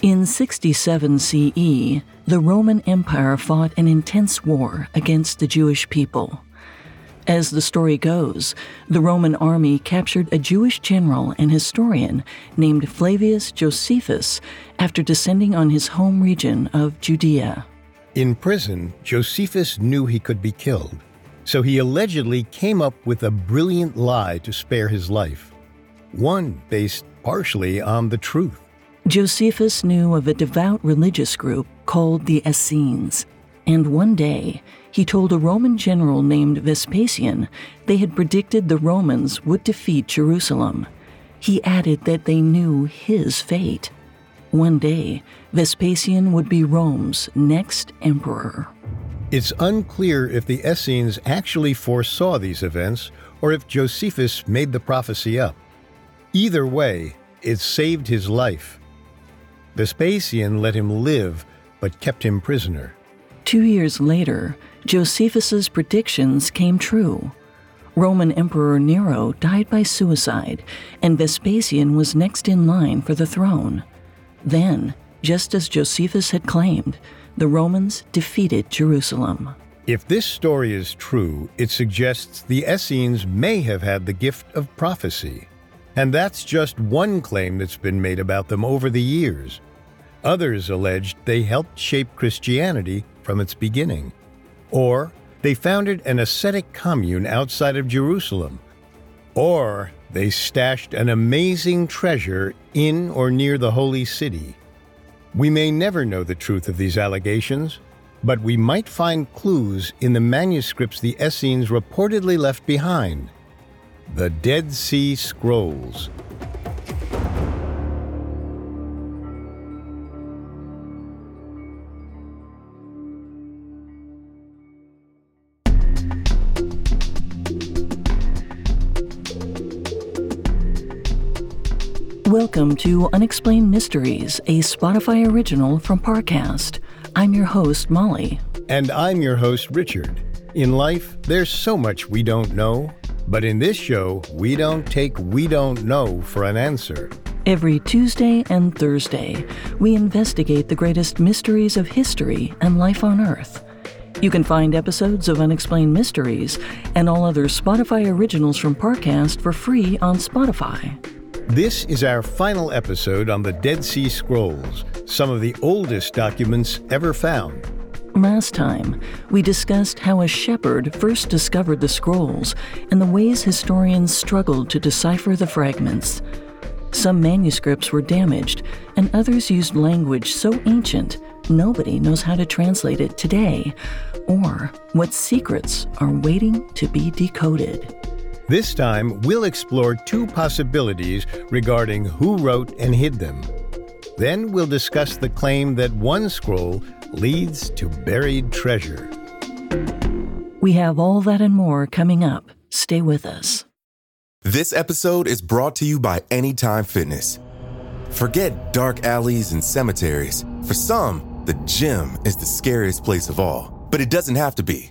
In 67 CE, the Roman Empire fought an intense war against the Jewish people. As the story goes, the Roman army captured a Jewish general and historian named Flavius Josephus after descending on his home region of Judea. In prison, Josephus knew he could be killed, so he allegedly came up with a brilliant lie to spare his life. One based partially on the truth. Josephus knew of a devout religious group called the Essenes, and one day he told a Roman general named Vespasian they had predicted the Romans would defeat Jerusalem. He added that they knew his fate. One day, Vespasian would be Rome's next emperor. It's unclear if the Essenes actually foresaw these events or if Josephus made the prophecy up. Either way, it saved his life. Vespasian let him live, but kept him prisoner. Two years later, Josephus's predictions came true. Roman Emperor Nero died by suicide, and Vespasian was next in line for the throne. Then, just as Josephus had claimed, the Romans defeated Jerusalem. If this story is true, it suggests the Essenes may have had the gift of prophecy. And that's just one claim that's been made about them over the years. Others alleged they helped shape Christianity from its beginning. Or they founded an ascetic commune outside of Jerusalem. Or they stashed an amazing treasure in or near the holy city. We may never know the truth of these allegations, but we might find clues in the manuscripts the Essenes reportedly left behind. The Dead Sea Scrolls. Welcome to Unexplained Mysteries, a Spotify original from Parcast. I'm your host, Molly. And I'm your host, Richard. In life, there's so much we don't know, but in this show, we don't take we don't know for an answer. Every Tuesday and Thursday, we investigate the greatest mysteries of history and life on Earth. You can find episodes of Unexplained Mysteries and all other Spotify originals from Parcast for free on Spotify. This is our final episode on the Dead Sea Scrolls, some of the oldest documents ever found. Last time, we discussed how a shepherd first discovered the scrolls and the ways historians struggled to decipher the fragments. Some manuscripts were damaged, and others used language so ancient nobody knows how to translate it today, or what secrets are waiting to be decoded. This time, we'll explore two possibilities regarding who wrote and hid them. Then we'll discuss the claim that one scroll leads to buried treasure. We have all that and more coming up. Stay with us. This episode is brought to you by Anytime Fitness. Forget dark alleys and cemeteries. For some, the gym is the scariest place of all, but it doesn't have to be.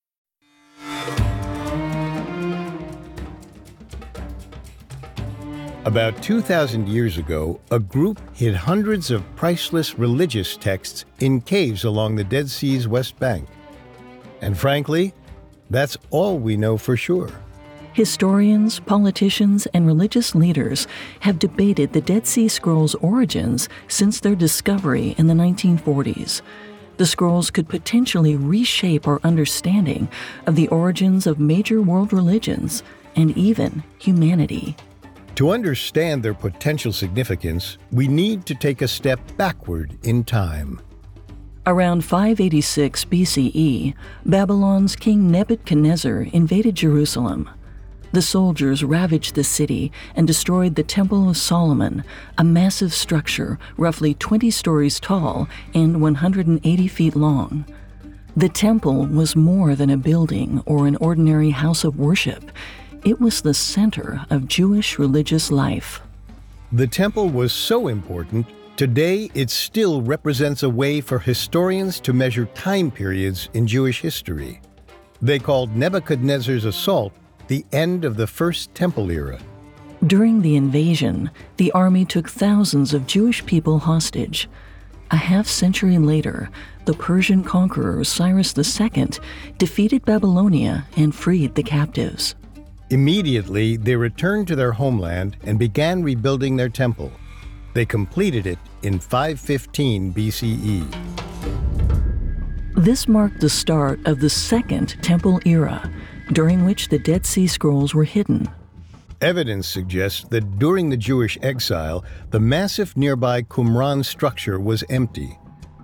About 2,000 years ago, a group hid hundreds of priceless religious texts in caves along the Dead Sea's west bank. And frankly, that's all we know for sure. Historians, politicians, and religious leaders have debated the Dead Sea Scrolls' origins since their discovery in the 1940s. The scrolls could potentially reshape our understanding of the origins of major world religions and even humanity. To understand their potential significance, we need to take a step backward in time. Around 586 BCE, Babylon's king Nebuchadnezzar invaded Jerusalem. The soldiers ravaged the city and destroyed the Temple of Solomon, a massive structure roughly 20 stories tall and 180 feet long. The temple was more than a building or an ordinary house of worship. It was the center of Jewish religious life. The temple was so important, today it still represents a way for historians to measure time periods in Jewish history. They called Nebuchadnezzar's assault the end of the First Temple era. During the invasion, the army took thousands of Jewish people hostage. A half century later, the Persian conqueror Cyrus II defeated Babylonia and freed the captives. Immediately, they returned to their homeland and began rebuilding their temple. They completed it in 515 BCE. This marked the start of the Second Temple era, during which the Dead Sea Scrolls were hidden. Evidence suggests that during the Jewish exile, the massive nearby Qumran structure was empty.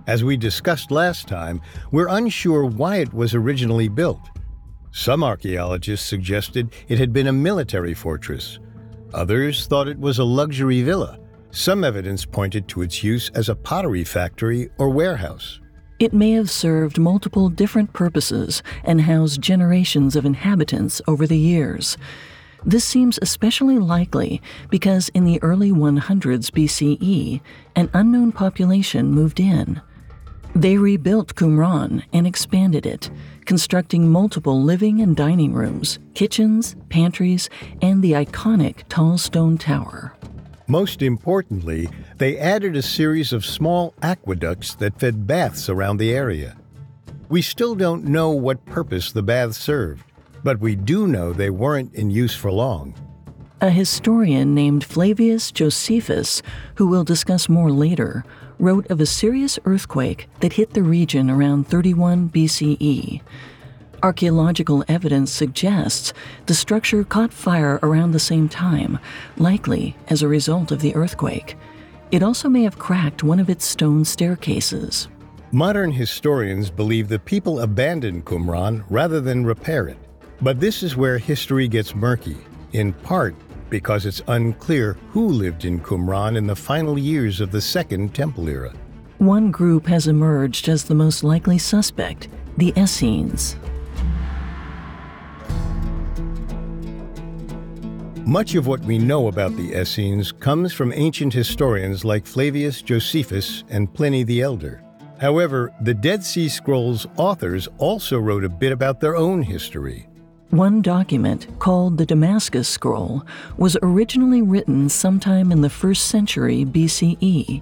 As we discussed last time, we're unsure why it was originally built. Some archaeologists suggested it had been a military fortress. Others thought it was a luxury villa. Some evidence pointed to its use as a pottery factory or warehouse. It may have served multiple different purposes and housed generations of inhabitants over the years. This seems especially likely because in the early 100s BCE, an unknown population moved in. They rebuilt Qumran and expanded it, constructing multiple living and dining rooms, kitchens, pantries, and the iconic tall stone tower. Most importantly, they added a series of small aqueducts that fed baths around the area. We still don't know what purpose the baths served, but we do know they weren't in use for long. A historian named Flavius Josephus, who we'll discuss more later, wrote of a serious earthquake that hit the region around 31 BCE. Archaeological evidence suggests the structure caught fire around the same time, likely as a result of the earthquake. It also may have cracked one of its stone staircases. Modern historians believe the people abandoned Qumran rather than repair it. But this is where history gets murky, in part because it's unclear who lived in Qumran in the final years of the Second Temple era. One group has emerged as the most likely suspect the Essenes. Much of what we know about the Essenes comes from ancient historians like Flavius Josephus and Pliny the Elder. However, the Dead Sea Scrolls authors also wrote a bit about their own history. One document, called the Damascus Scroll, was originally written sometime in the first century BCE.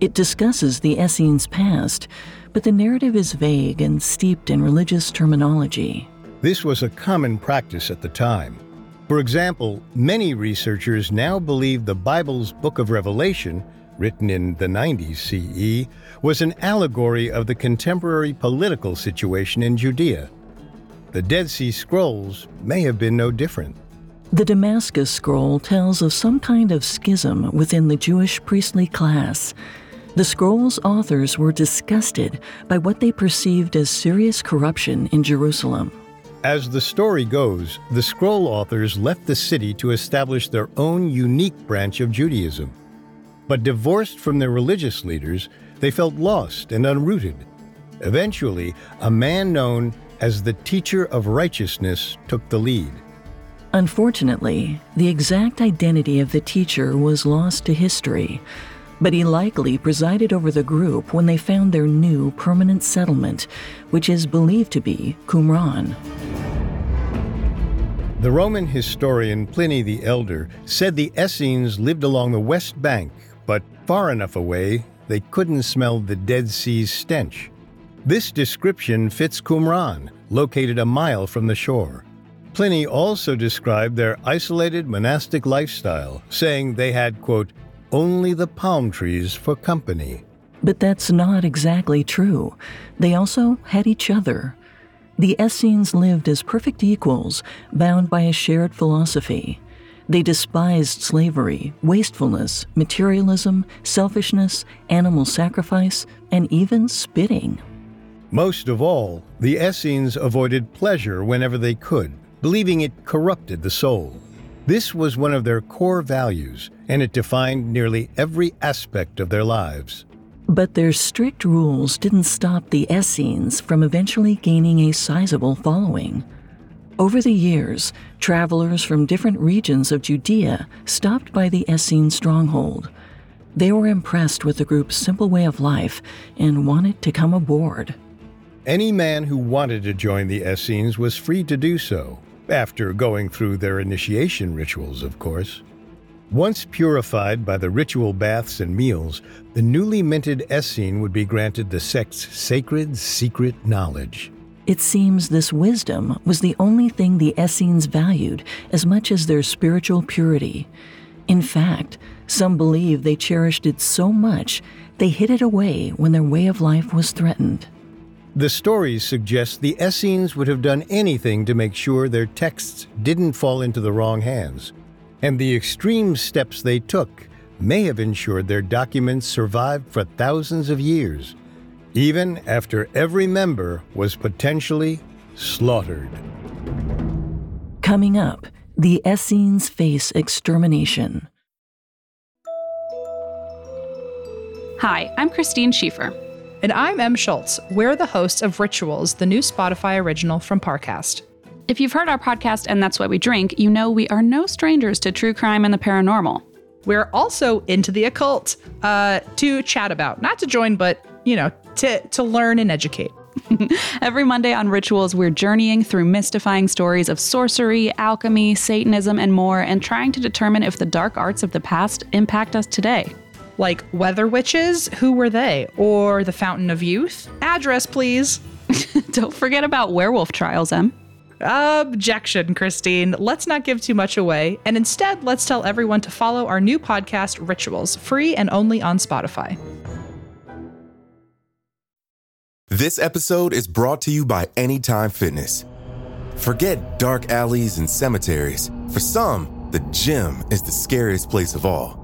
It discusses the Essenes' past, but the narrative is vague and steeped in religious terminology. This was a common practice at the time. For example, many researchers now believe the Bible's Book of Revelation, written in the 90s CE, was an allegory of the contemporary political situation in Judea. The Dead Sea Scrolls may have been no different. The Damascus Scroll tells of some kind of schism within the Jewish priestly class. The scroll's authors were disgusted by what they perceived as serious corruption in Jerusalem. As the story goes, the scroll authors left the city to establish their own unique branch of Judaism. But divorced from their religious leaders, they felt lost and unrooted. Eventually, a man known as the teacher of righteousness took the lead. Unfortunately, the exact identity of the teacher was lost to history, but he likely presided over the group when they found their new permanent settlement, which is believed to be Qumran. The Roman historian Pliny the Elder said the Essenes lived along the west bank, but far enough away they couldn't smell the Dead Sea's stench. This description fits Qumran, located a mile from the shore. Pliny also described their isolated monastic lifestyle, saying they had, quote, only the palm trees for company. But that's not exactly true. They also had each other. The Essenes lived as perfect equals, bound by a shared philosophy. They despised slavery, wastefulness, materialism, selfishness, animal sacrifice, and even spitting. Most of all, the Essenes avoided pleasure whenever they could, believing it corrupted the soul. This was one of their core values, and it defined nearly every aspect of their lives. But their strict rules didn't stop the Essenes from eventually gaining a sizable following. Over the years, travelers from different regions of Judea stopped by the Essene stronghold. They were impressed with the group's simple way of life and wanted to come aboard. Any man who wanted to join the Essenes was free to do so, after going through their initiation rituals, of course. Once purified by the ritual baths and meals, the newly minted Essene would be granted the sect's sacred secret knowledge. It seems this wisdom was the only thing the Essenes valued as much as their spiritual purity. In fact, some believe they cherished it so much they hid it away when their way of life was threatened. The stories suggest the Essenes would have done anything to make sure their texts didn't fall into the wrong hands, and the extreme steps they took may have ensured their documents survived for thousands of years even after every member was potentially slaughtered. Coming up, the Essenes face extermination. Hi, I'm Christine Schiefer. And I'm Em Schultz. We're the hosts of Rituals, the new Spotify original from Parcast. If you've heard our podcast and that's why we drink, you know we are no strangers to true crime and the paranormal. We're also into the occult uh, to chat about, not to join, but you know, to, to learn and educate. Every Monday on Rituals, we're journeying through mystifying stories of sorcery, alchemy, Satanism, and more, and trying to determine if the dark arts of the past impact us today. Like weather witches, who were they? Or the Fountain of Youth? Address, please. Don't forget about werewolf trials, Em. Objection, Christine. Let's not give too much away, and instead, let's tell everyone to follow our new podcast, Rituals, free and only on Spotify. This episode is brought to you by Anytime Fitness. Forget dark alleys and cemeteries. For some, the gym is the scariest place of all,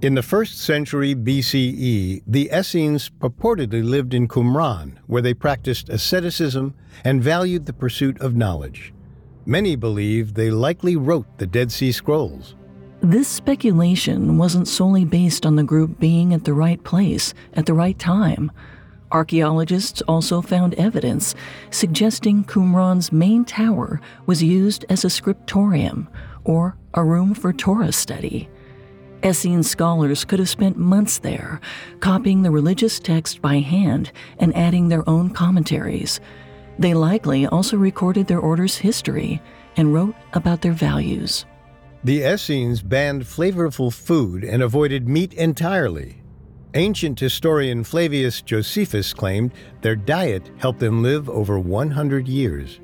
In the first century BCE, the Essenes purportedly lived in Qumran, where they practiced asceticism and valued the pursuit of knowledge. Many believe they likely wrote the Dead Sea Scrolls. This speculation wasn't solely based on the group being at the right place at the right time. Archaeologists also found evidence suggesting Qumran's main tower was used as a scriptorium, or a room for Torah study. Essene scholars could have spent months there, copying the religious text by hand and adding their own commentaries. They likely also recorded their order's history and wrote about their values. The Essenes banned flavorful food and avoided meat entirely, Ancient historian Flavius Josephus claimed their diet helped them live over 100 years.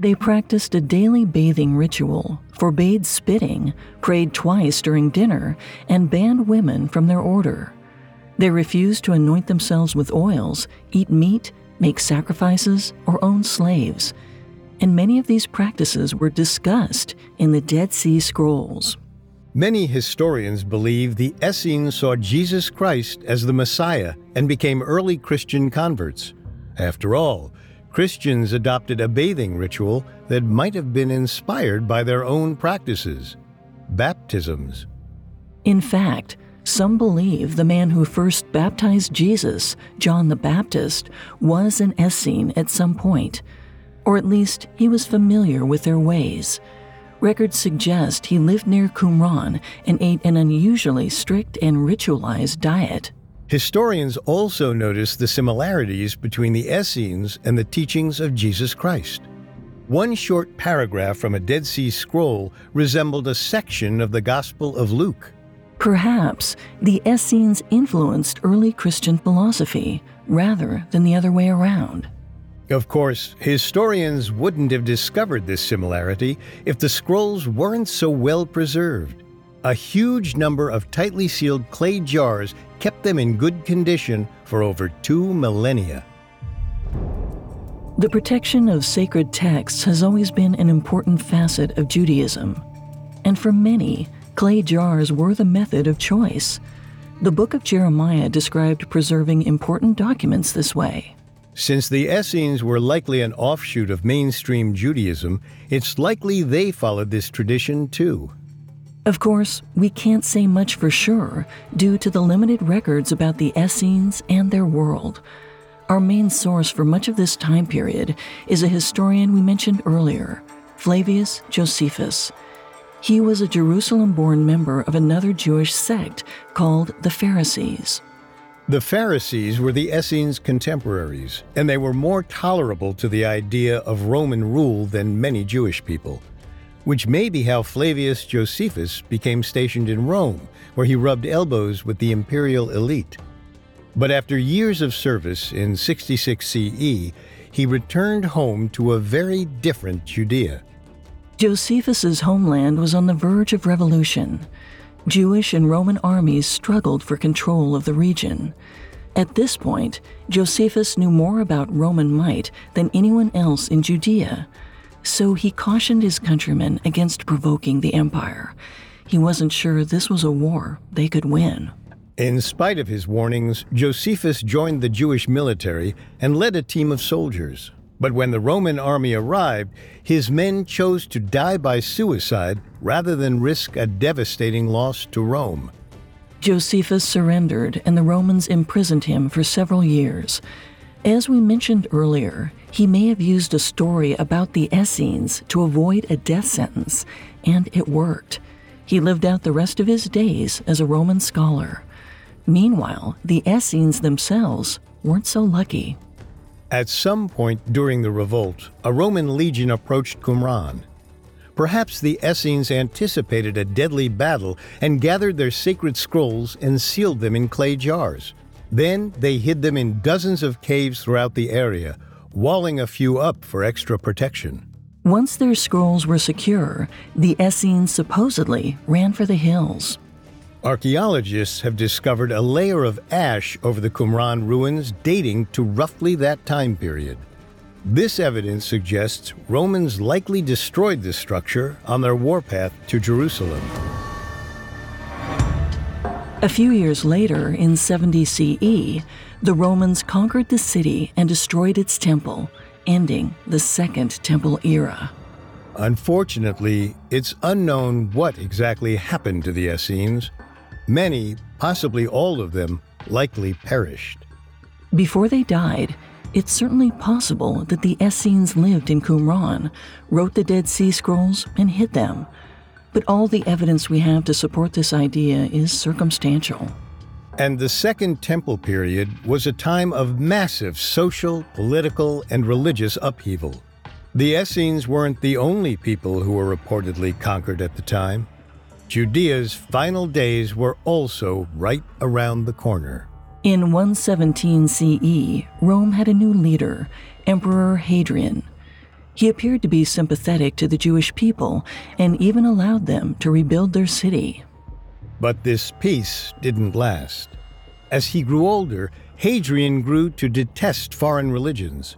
They practiced a daily bathing ritual, forbade spitting, prayed twice during dinner, and banned women from their order. They refused to anoint themselves with oils, eat meat, make sacrifices, or own slaves. And many of these practices were discussed in the Dead Sea Scrolls. Many historians believe the Essenes saw Jesus Christ as the Messiah and became early Christian converts. After all, Christians adopted a bathing ritual that might have been inspired by their own practices baptisms. In fact, Some believe the man who first baptized Jesus, John the Baptist, was an Essene at some point, or at least he was familiar with their ways. Records suggest he lived near Qumran and ate an unusually strict and ritualized diet. Historians also notice the similarities between the Essenes and the teachings of Jesus Christ. One short paragraph from a Dead Sea Scroll resembled a section of the Gospel of Luke. Perhaps the Essenes influenced early Christian philosophy rather than the other way around. Of course, historians wouldn't have discovered this similarity if the scrolls weren't so well preserved. A huge number of tightly sealed clay jars kept them in good condition for over two millennia. The protection of sacred texts has always been an important facet of Judaism. And for many, clay jars were the method of choice. The book of Jeremiah described preserving important documents this way. Since the Essenes were likely an offshoot of mainstream Judaism, it's likely they followed this tradition too. Of course, we can't say much for sure due to the limited records about the Essenes and their world. Our main source for much of this time period is a historian we mentioned earlier, Flavius Josephus. He was a Jerusalem born member of another Jewish sect called the Pharisees. The Pharisees were the Essenes' contemporaries, and they were more tolerable to the idea of Roman rule than many Jewish people, which may be how Flavius Josephus became stationed in Rome, where he rubbed elbows with the imperial elite. But after years of service in 66 CE, he returned home to a very different Judea. Josephus's homeland was on the verge of revolution. Jewish and Roman armies struggled for control of the region. At this point, Josephus knew more about Roman might than anyone else in Judea, so he cautioned his countrymen against provoking the empire. He wasn't sure this was a war they could win. In spite of his warnings, Josephus joined the Jewish military and led a team of soldiers. But when the Roman army arrived, his men chose to die by suicide rather than risk a devastating loss to Rome. Josephus surrendered, and the Romans imprisoned him for several years. As we mentioned earlier, he may have used a story about the Essenes to avoid a death sentence, and it worked. He lived out the rest of his days as a Roman scholar. Meanwhile, the Essenes themselves weren't so lucky. At some point during the revolt, a Roman legion approached Qumran. Perhaps the Essenes anticipated a deadly battle and gathered their sacred scrolls and sealed them in clay jars. Then they hid them in dozens of caves throughout the area, walling a few up for extra protection. Once their scrolls were secure, the Essenes supposedly ran for the hills. Archaeologists have discovered a layer of ash over the Qumran ruins dating to roughly that time period. This evidence suggests Romans likely destroyed the structure on their warpath to Jerusalem. A few years later, in 70 CE, the Romans conquered the city and destroyed its temple, ending the Second Temple era. Unfortunately, it's unknown what exactly happened to the Essenes. Many, possibly all of them, likely perished. Before they died, it's certainly possible that the Essenes lived in Qumran, wrote the Dead Sea Scrolls, and hid them. But all the evidence we have to support this idea is circumstantial. And the Second Temple period was a time of massive social, political, and religious upheaval. The Essenes weren't the only people who were reportedly conquered at the time. Judea's final days were also right around the corner. In 117 CE, Rome had a new leader, Emperor Hadrian. He appeared to be sympathetic to the Jewish people and even allowed them to rebuild their city. But this peace didn't last. As he grew older, Hadrian grew to detest foreign religions.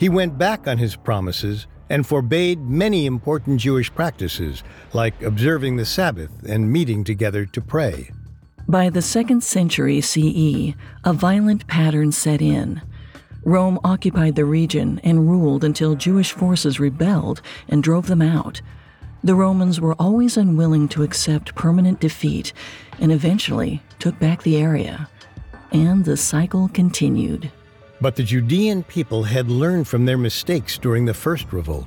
He went back on his promises and forbade many important Jewish practices, like observing the Sabbath and meeting together to pray. By the second century CE, a violent pattern set in. Rome occupied the region and ruled until Jewish forces rebelled and drove them out. The Romans were always unwilling to accept permanent defeat and eventually took back the area. And the cycle continued. But the Judean people had learned from their mistakes during the first revolt.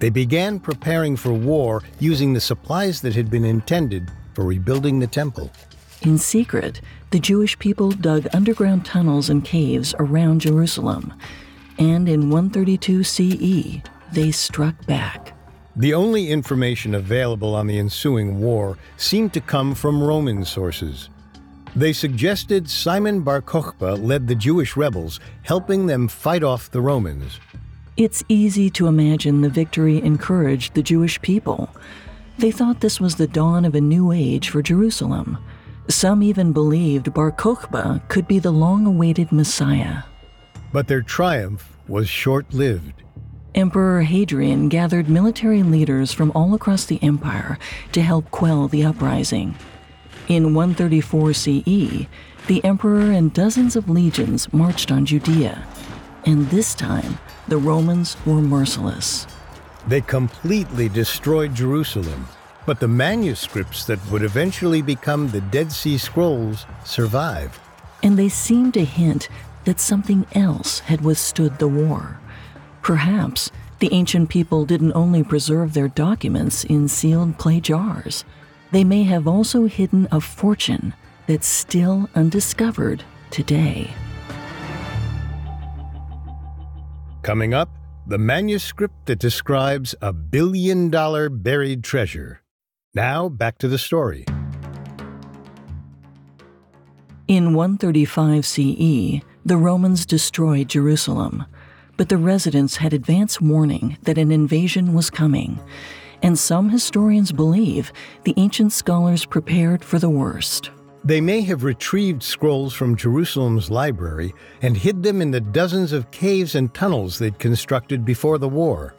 They began preparing for war using the supplies that had been intended for rebuilding the temple. In secret, the Jewish people dug underground tunnels and caves around Jerusalem. And in 132 CE, they struck back. The only information available on the ensuing war seemed to come from Roman sources. They suggested Simon Bar Kokhba led the Jewish rebels, helping them fight off the Romans. It's easy to imagine the victory encouraged the Jewish people. They thought this was the dawn of a new age for Jerusalem. Some even believed Bar Kokhba could be the long awaited Messiah. But their triumph was short lived. Emperor Hadrian gathered military leaders from all across the empire to help quell the uprising. In 134 CE, the emperor and dozens of legions marched on Judea. And this time, the Romans were merciless. They completely destroyed Jerusalem, but the manuscripts that would eventually become the Dead Sea Scrolls survived. And they seemed to hint that something else had withstood the war. Perhaps the ancient people didn't only preserve their documents in sealed clay jars, they may have also hidden a fortune that's still undiscovered today. Coming up, the manuscript that describes a billion dollar buried treasure. Now, back to the story. In 135 CE, the Romans destroyed Jerusalem but the residents had advance warning that an invasion was coming, and some historians believe the ancient scholars prepared for the worst. They may have retrieved scrolls from Jerusalem's library and hid them in the dozens of caves and tunnels they'd constructed before the war.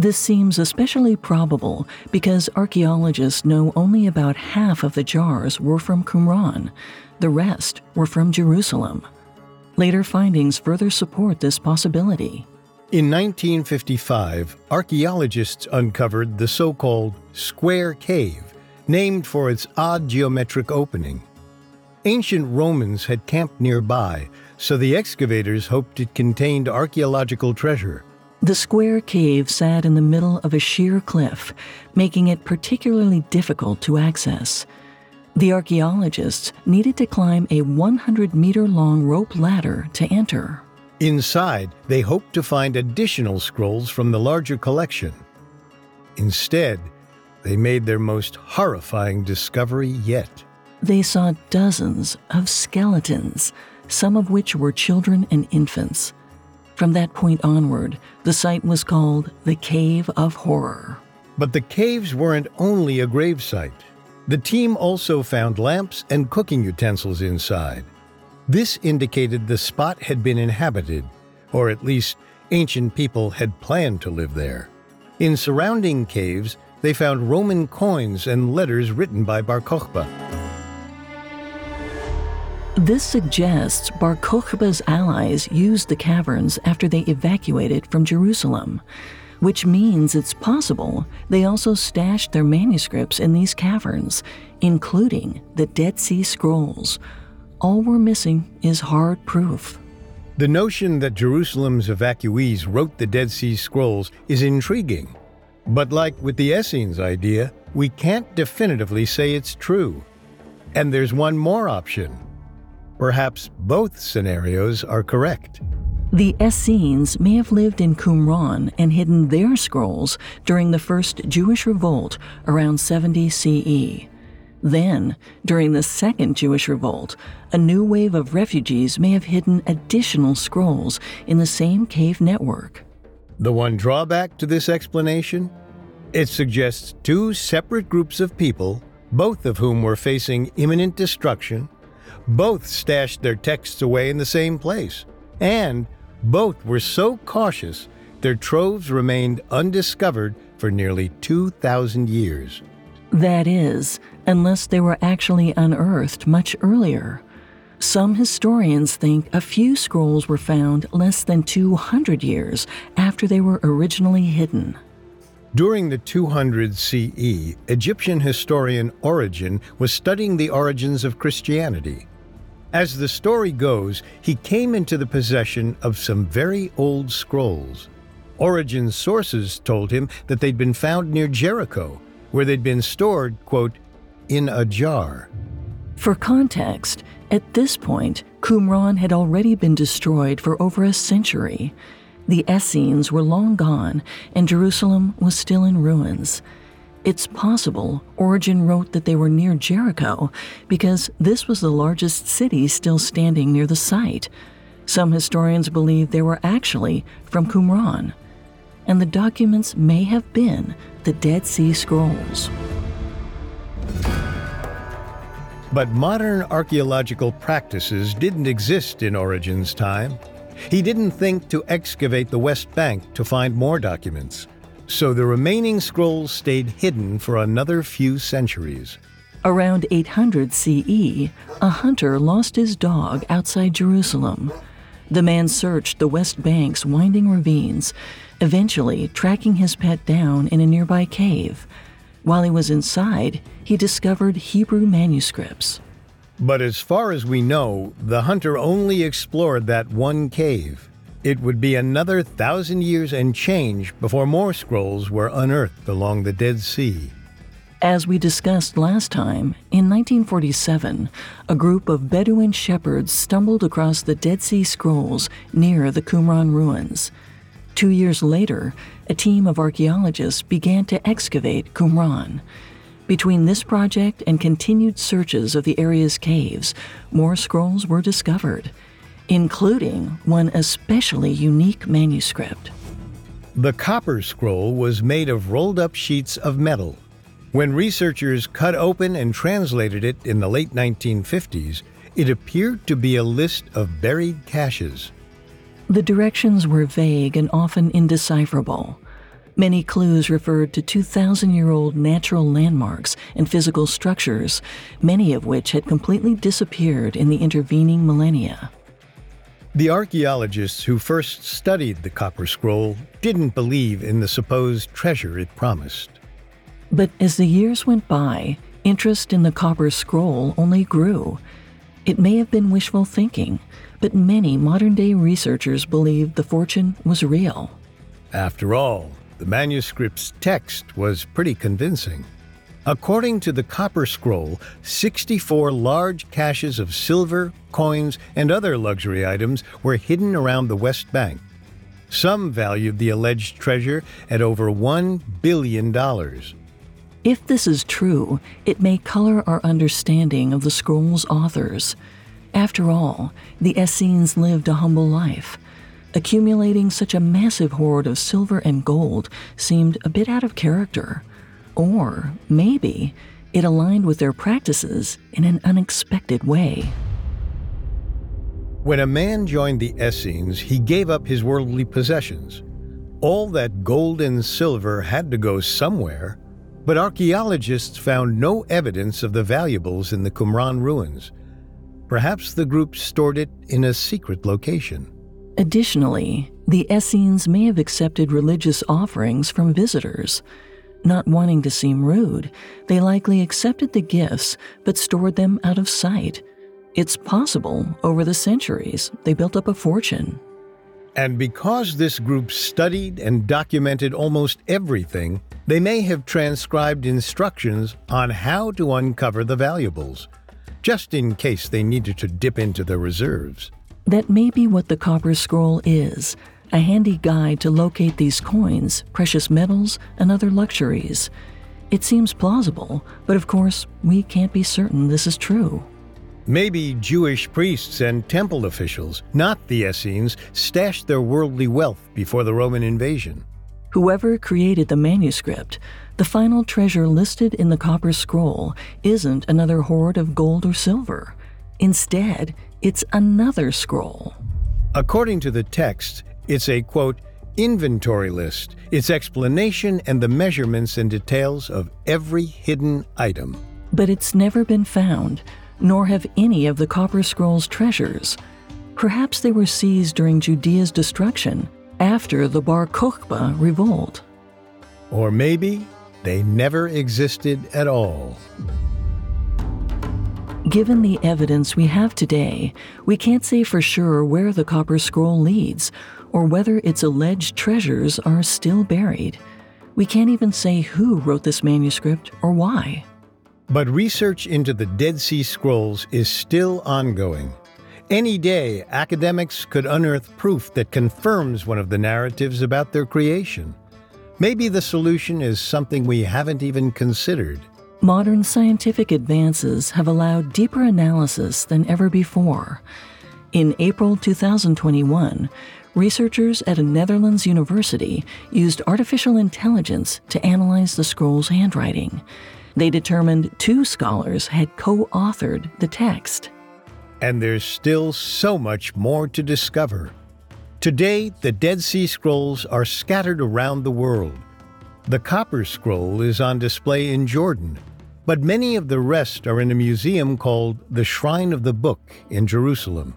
This seems especially probable because archaeologists know only about half of the jars were from Qumran. The rest were from Jerusalem. Later findings further support this possibility. In 1955, archaeologists uncovered the so called Square Cave, named for its odd geometric opening. Ancient Romans had camped nearby, so the excavators hoped it contained archaeological treasure. The square cave sat in the middle of a sheer cliff, making it particularly difficult to access. The archaeologists needed to climb a 100 meter long rope ladder to enter. Inside, they hoped to find additional scrolls from the larger collection. Instead, they made their most horrifying discovery yet. They saw dozens of skeletons, some of which were children and infants. From that point onward, the site was called the Cave of Horror. But the caves weren't only a gravesite. The team also found lamps and cooking utensils inside. This indicated the spot had been inhabited, or at least ancient people had planned to live there. In surrounding caves, they found Roman coins and letters written by Bar Kokhba. This suggests Bar Kokhba's allies used the caverns after they evacuated from Jerusalem which means it's possible they also stashed their manuscripts in these caverns, including the Dead Sea Scrolls. All we're missing is hard proof. The notion that Jerusalem's evacuees wrote the Dead Sea Scrolls is intriguing. But like with the Essenes idea, we can't definitively say it's true. And there's one more option. Perhaps both scenarios are correct. The Essenes may have lived in Qumran and hidden their scrolls during the first Jewish revolt around 70 CE. Then, during the second Jewish revolt, a new wave of refugees may have hidden additional scrolls in the same cave network. The one drawback to this explanation? It suggests two separate groups of people, both of whom were facing imminent destruction, both stashed their texts away in the same place, and both were so cautious, their troves remained undiscovered for nearly 2,000 years. That is, unless they were actually unearthed much earlier. Some historians think a few scrolls were found less than 200 years after they were originally hidden. During the 200 CE, Egyptian historian Origen was studying the origins of Christianity. As the story goes, he came into the possession of some very old scrolls. Origen's sources told him that they'd been found near Jericho, where they'd been stored, quote, in a jar. For context, at this point, Qumran had already been destroyed for over a century. The Essenes were long gone, and Jerusalem was still in ruins. It's possible Origen wrote that they were near Jericho because this was the largest city still standing near the site. Some historians believe they were actually from Qumran, and the documents may have been the Dead Sea Scrolls. But modern archaeological practices didn't exist in Origen's time. He didn't think to excavate the West Bank to find more documents. So the remaining scrolls stayed hidden for another few centuries. Around 800 CE, a hunter lost his dog outside Jerusalem. The man searched the West Bank's winding ravines, eventually tracking his pet down in a nearby cave. While he was inside, he discovered Hebrew manuscripts. But as far as we know, the hunter only explored that one cave. It would be another thousand years and change before more scrolls were unearthed along the Dead Sea. As we discussed last time, in 1947, a group of Bedouin shepherds stumbled across the Dead Sea Scrolls near the Qumran ruins. Two years later, a team of archaeologists began to excavate Qumran. Between this project and continued searches of the area's caves, more scrolls were discovered including one especially unique manuscript. The copper scroll was made of rolled up sheets of metal. When researchers cut open and translated it in the late 1950s, it appeared to be a list of buried caches. The directions were vague and often indecipherable. Many clues referred to 2,000 year old natural landmarks and physical structures, many of which had completely disappeared in the intervening millennia. The archaeologists who first studied the Copper Scroll didn't believe in the supposed treasure it promised. But as the years went by, interest in the Copper Scroll only grew. It may have been wishful thinking, but many modern day researchers believed the fortune was real. After all, the manuscript's text was pretty convincing. According to the Copper Scroll, 64 large caches of silver, coins, and other luxury items were hidden around the West Bank. Some valued the alleged treasure at over $1 billion. If this is true, it may color our understanding of the scroll's authors. After all, the Essenes lived a humble life. Accumulating such a massive hoard of silver and gold seemed a bit out of character. Or maybe it aligned with their practices in an unexpected way. When a man joined the Essenes, he gave up his worldly possessions. All that gold and silver had to go somewhere, but archaeologists found no evidence of the valuables in the Qumran ruins. Perhaps the group stored it in a secret location. Additionally, the Essenes may have accepted religious offerings from visitors. Not wanting to seem rude, they likely accepted the gifts but stored them out of sight. It's possible, over the centuries, they built up a fortune. And because this group studied and documented almost everything, they may have transcribed instructions on how to uncover the valuables, just in case they needed to dip into their reserves. That may be what the Copper Scroll is a handy guide to locate these coins, precious metals, and other luxuries. It seems plausible, but of course, we can't be certain this is true. Maybe Jewish priests and temple officials, not the Essenes, stashed their worldly wealth before the Roman invasion. Whoever created the manuscript, the final treasure listed in the Copper Scroll isn't another hoard of gold or silver. Instead, it's another scroll. According to the text, it's a quote, inventory list, its explanation, and the measurements and details of every hidden item. But it's never been found, nor have any of the Copper Scroll's treasures. Perhaps they were seized during Judea's destruction after the Bar Kokhba revolt. Or maybe they never existed at all. Given the evidence we have today, we can't say for sure where the Copper Scroll leads or whether its alleged treasures are still buried. We can't even say who wrote this manuscript or why. But research into the Dead Sea Scrolls is still ongoing. Any day, academics could unearth proof that confirms one of the narratives about their creation. Maybe the solution is something we haven't even considered. Modern scientific advances have allowed deeper analysis than ever before. In April 2021, researchers at a Netherlands university used artificial intelligence to analyze the scroll's handwriting. They determined two scholars had co authored the text. And there's still so much more to discover. Today, the Dead Sea Scrolls are scattered around the world. The Copper Scroll is on display in Jordan, but many of the rest are in a museum called the Shrine of the Book in Jerusalem.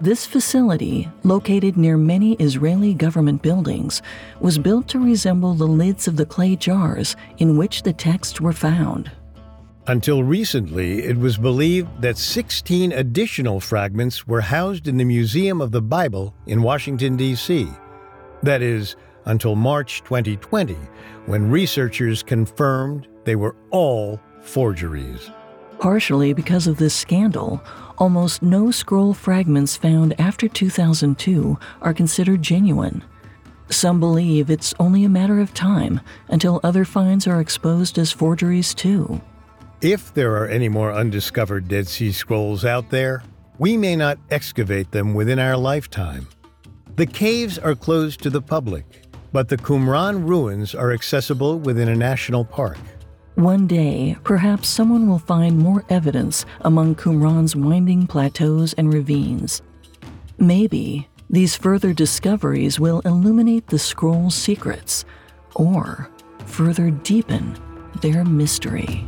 This facility, located near many Israeli government buildings, was built to resemble the lids of the clay jars in which the texts were found. Until recently, it was believed that 16 additional fragments were housed in the Museum of the Bible in Washington, D.C. That is, until March 2020, when researchers confirmed they were all forgeries. Partially because of this scandal, almost no scroll fragments found after 2002 are considered genuine. Some believe it's only a matter of time until other finds are exposed as forgeries too. If there are any more undiscovered Dead Sea Scrolls out there, we may not excavate them within our lifetime. The caves are closed to the public, but the Qumran ruins are accessible within a national park. One day, perhaps someone will find more evidence among Qumran's winding plateaus and ravines. Maybe these further discoveries will illuminate the scroll's secrets or further deepen their mystery.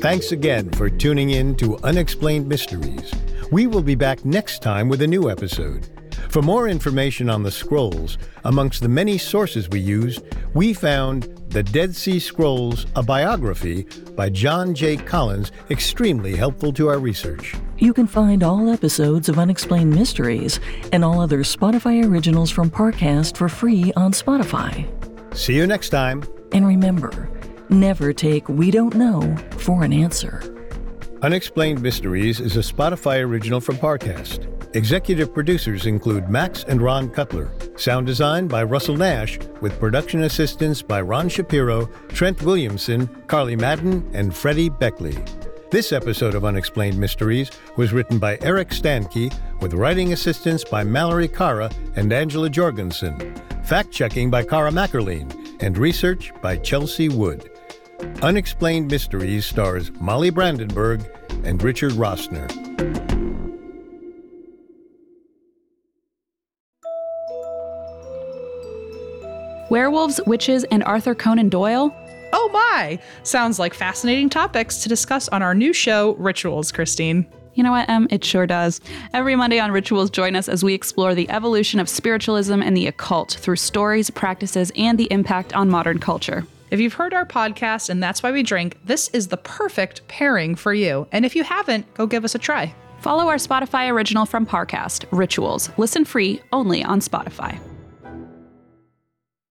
Thanks again for tuning in to Unexplained Mysteries. We will be back next time with a new episode. For more information on the scrolls, amongst the many sources we used, we found The Dead Sea Scrolls, a biography by John J. Collins, extremely helpful to our research. You can find all episodes of Unexplained Mysteries and all other Spotify originals from Parcast for free on Spotify. See you next time. And remember, never take We Don't Know for an answer. Unexplained Mysteries is a Spotify original from Parcast. Executive producers include Max and Ron Cutler. Sound design by Russell Nash, with production assistance by Ron Shapiro, Trent Williamson, Carly Madden, and Freddie Beckley. This episode of Unexplained Mysteries was written by Eric Stanke, with writing assistance by Mallory Cara and Angela Jorgensen, fact checking by Cara Mackerline, and research by Chelsea Wood. Unexplained Mysteries stars Molly Brandenburg and Richard Rossner. Werewolves, witches, and Arthur Conan Doyle? Oh my! Sounds like fascinating topics to discuss on our new show, Rituals, Christine. You know what, Em? It sure does. Every Monday on Rituals, join us as we explore the evolution of spiritualism and the occult through stories, practices, and the impact on modern culture. If you've heard our podcast and that's why we drink, this is the perfect pairing for you. And if you haven't, go give us a try. Follow our Spotify original from Parcast, Rituals. Listen free only on Spotify.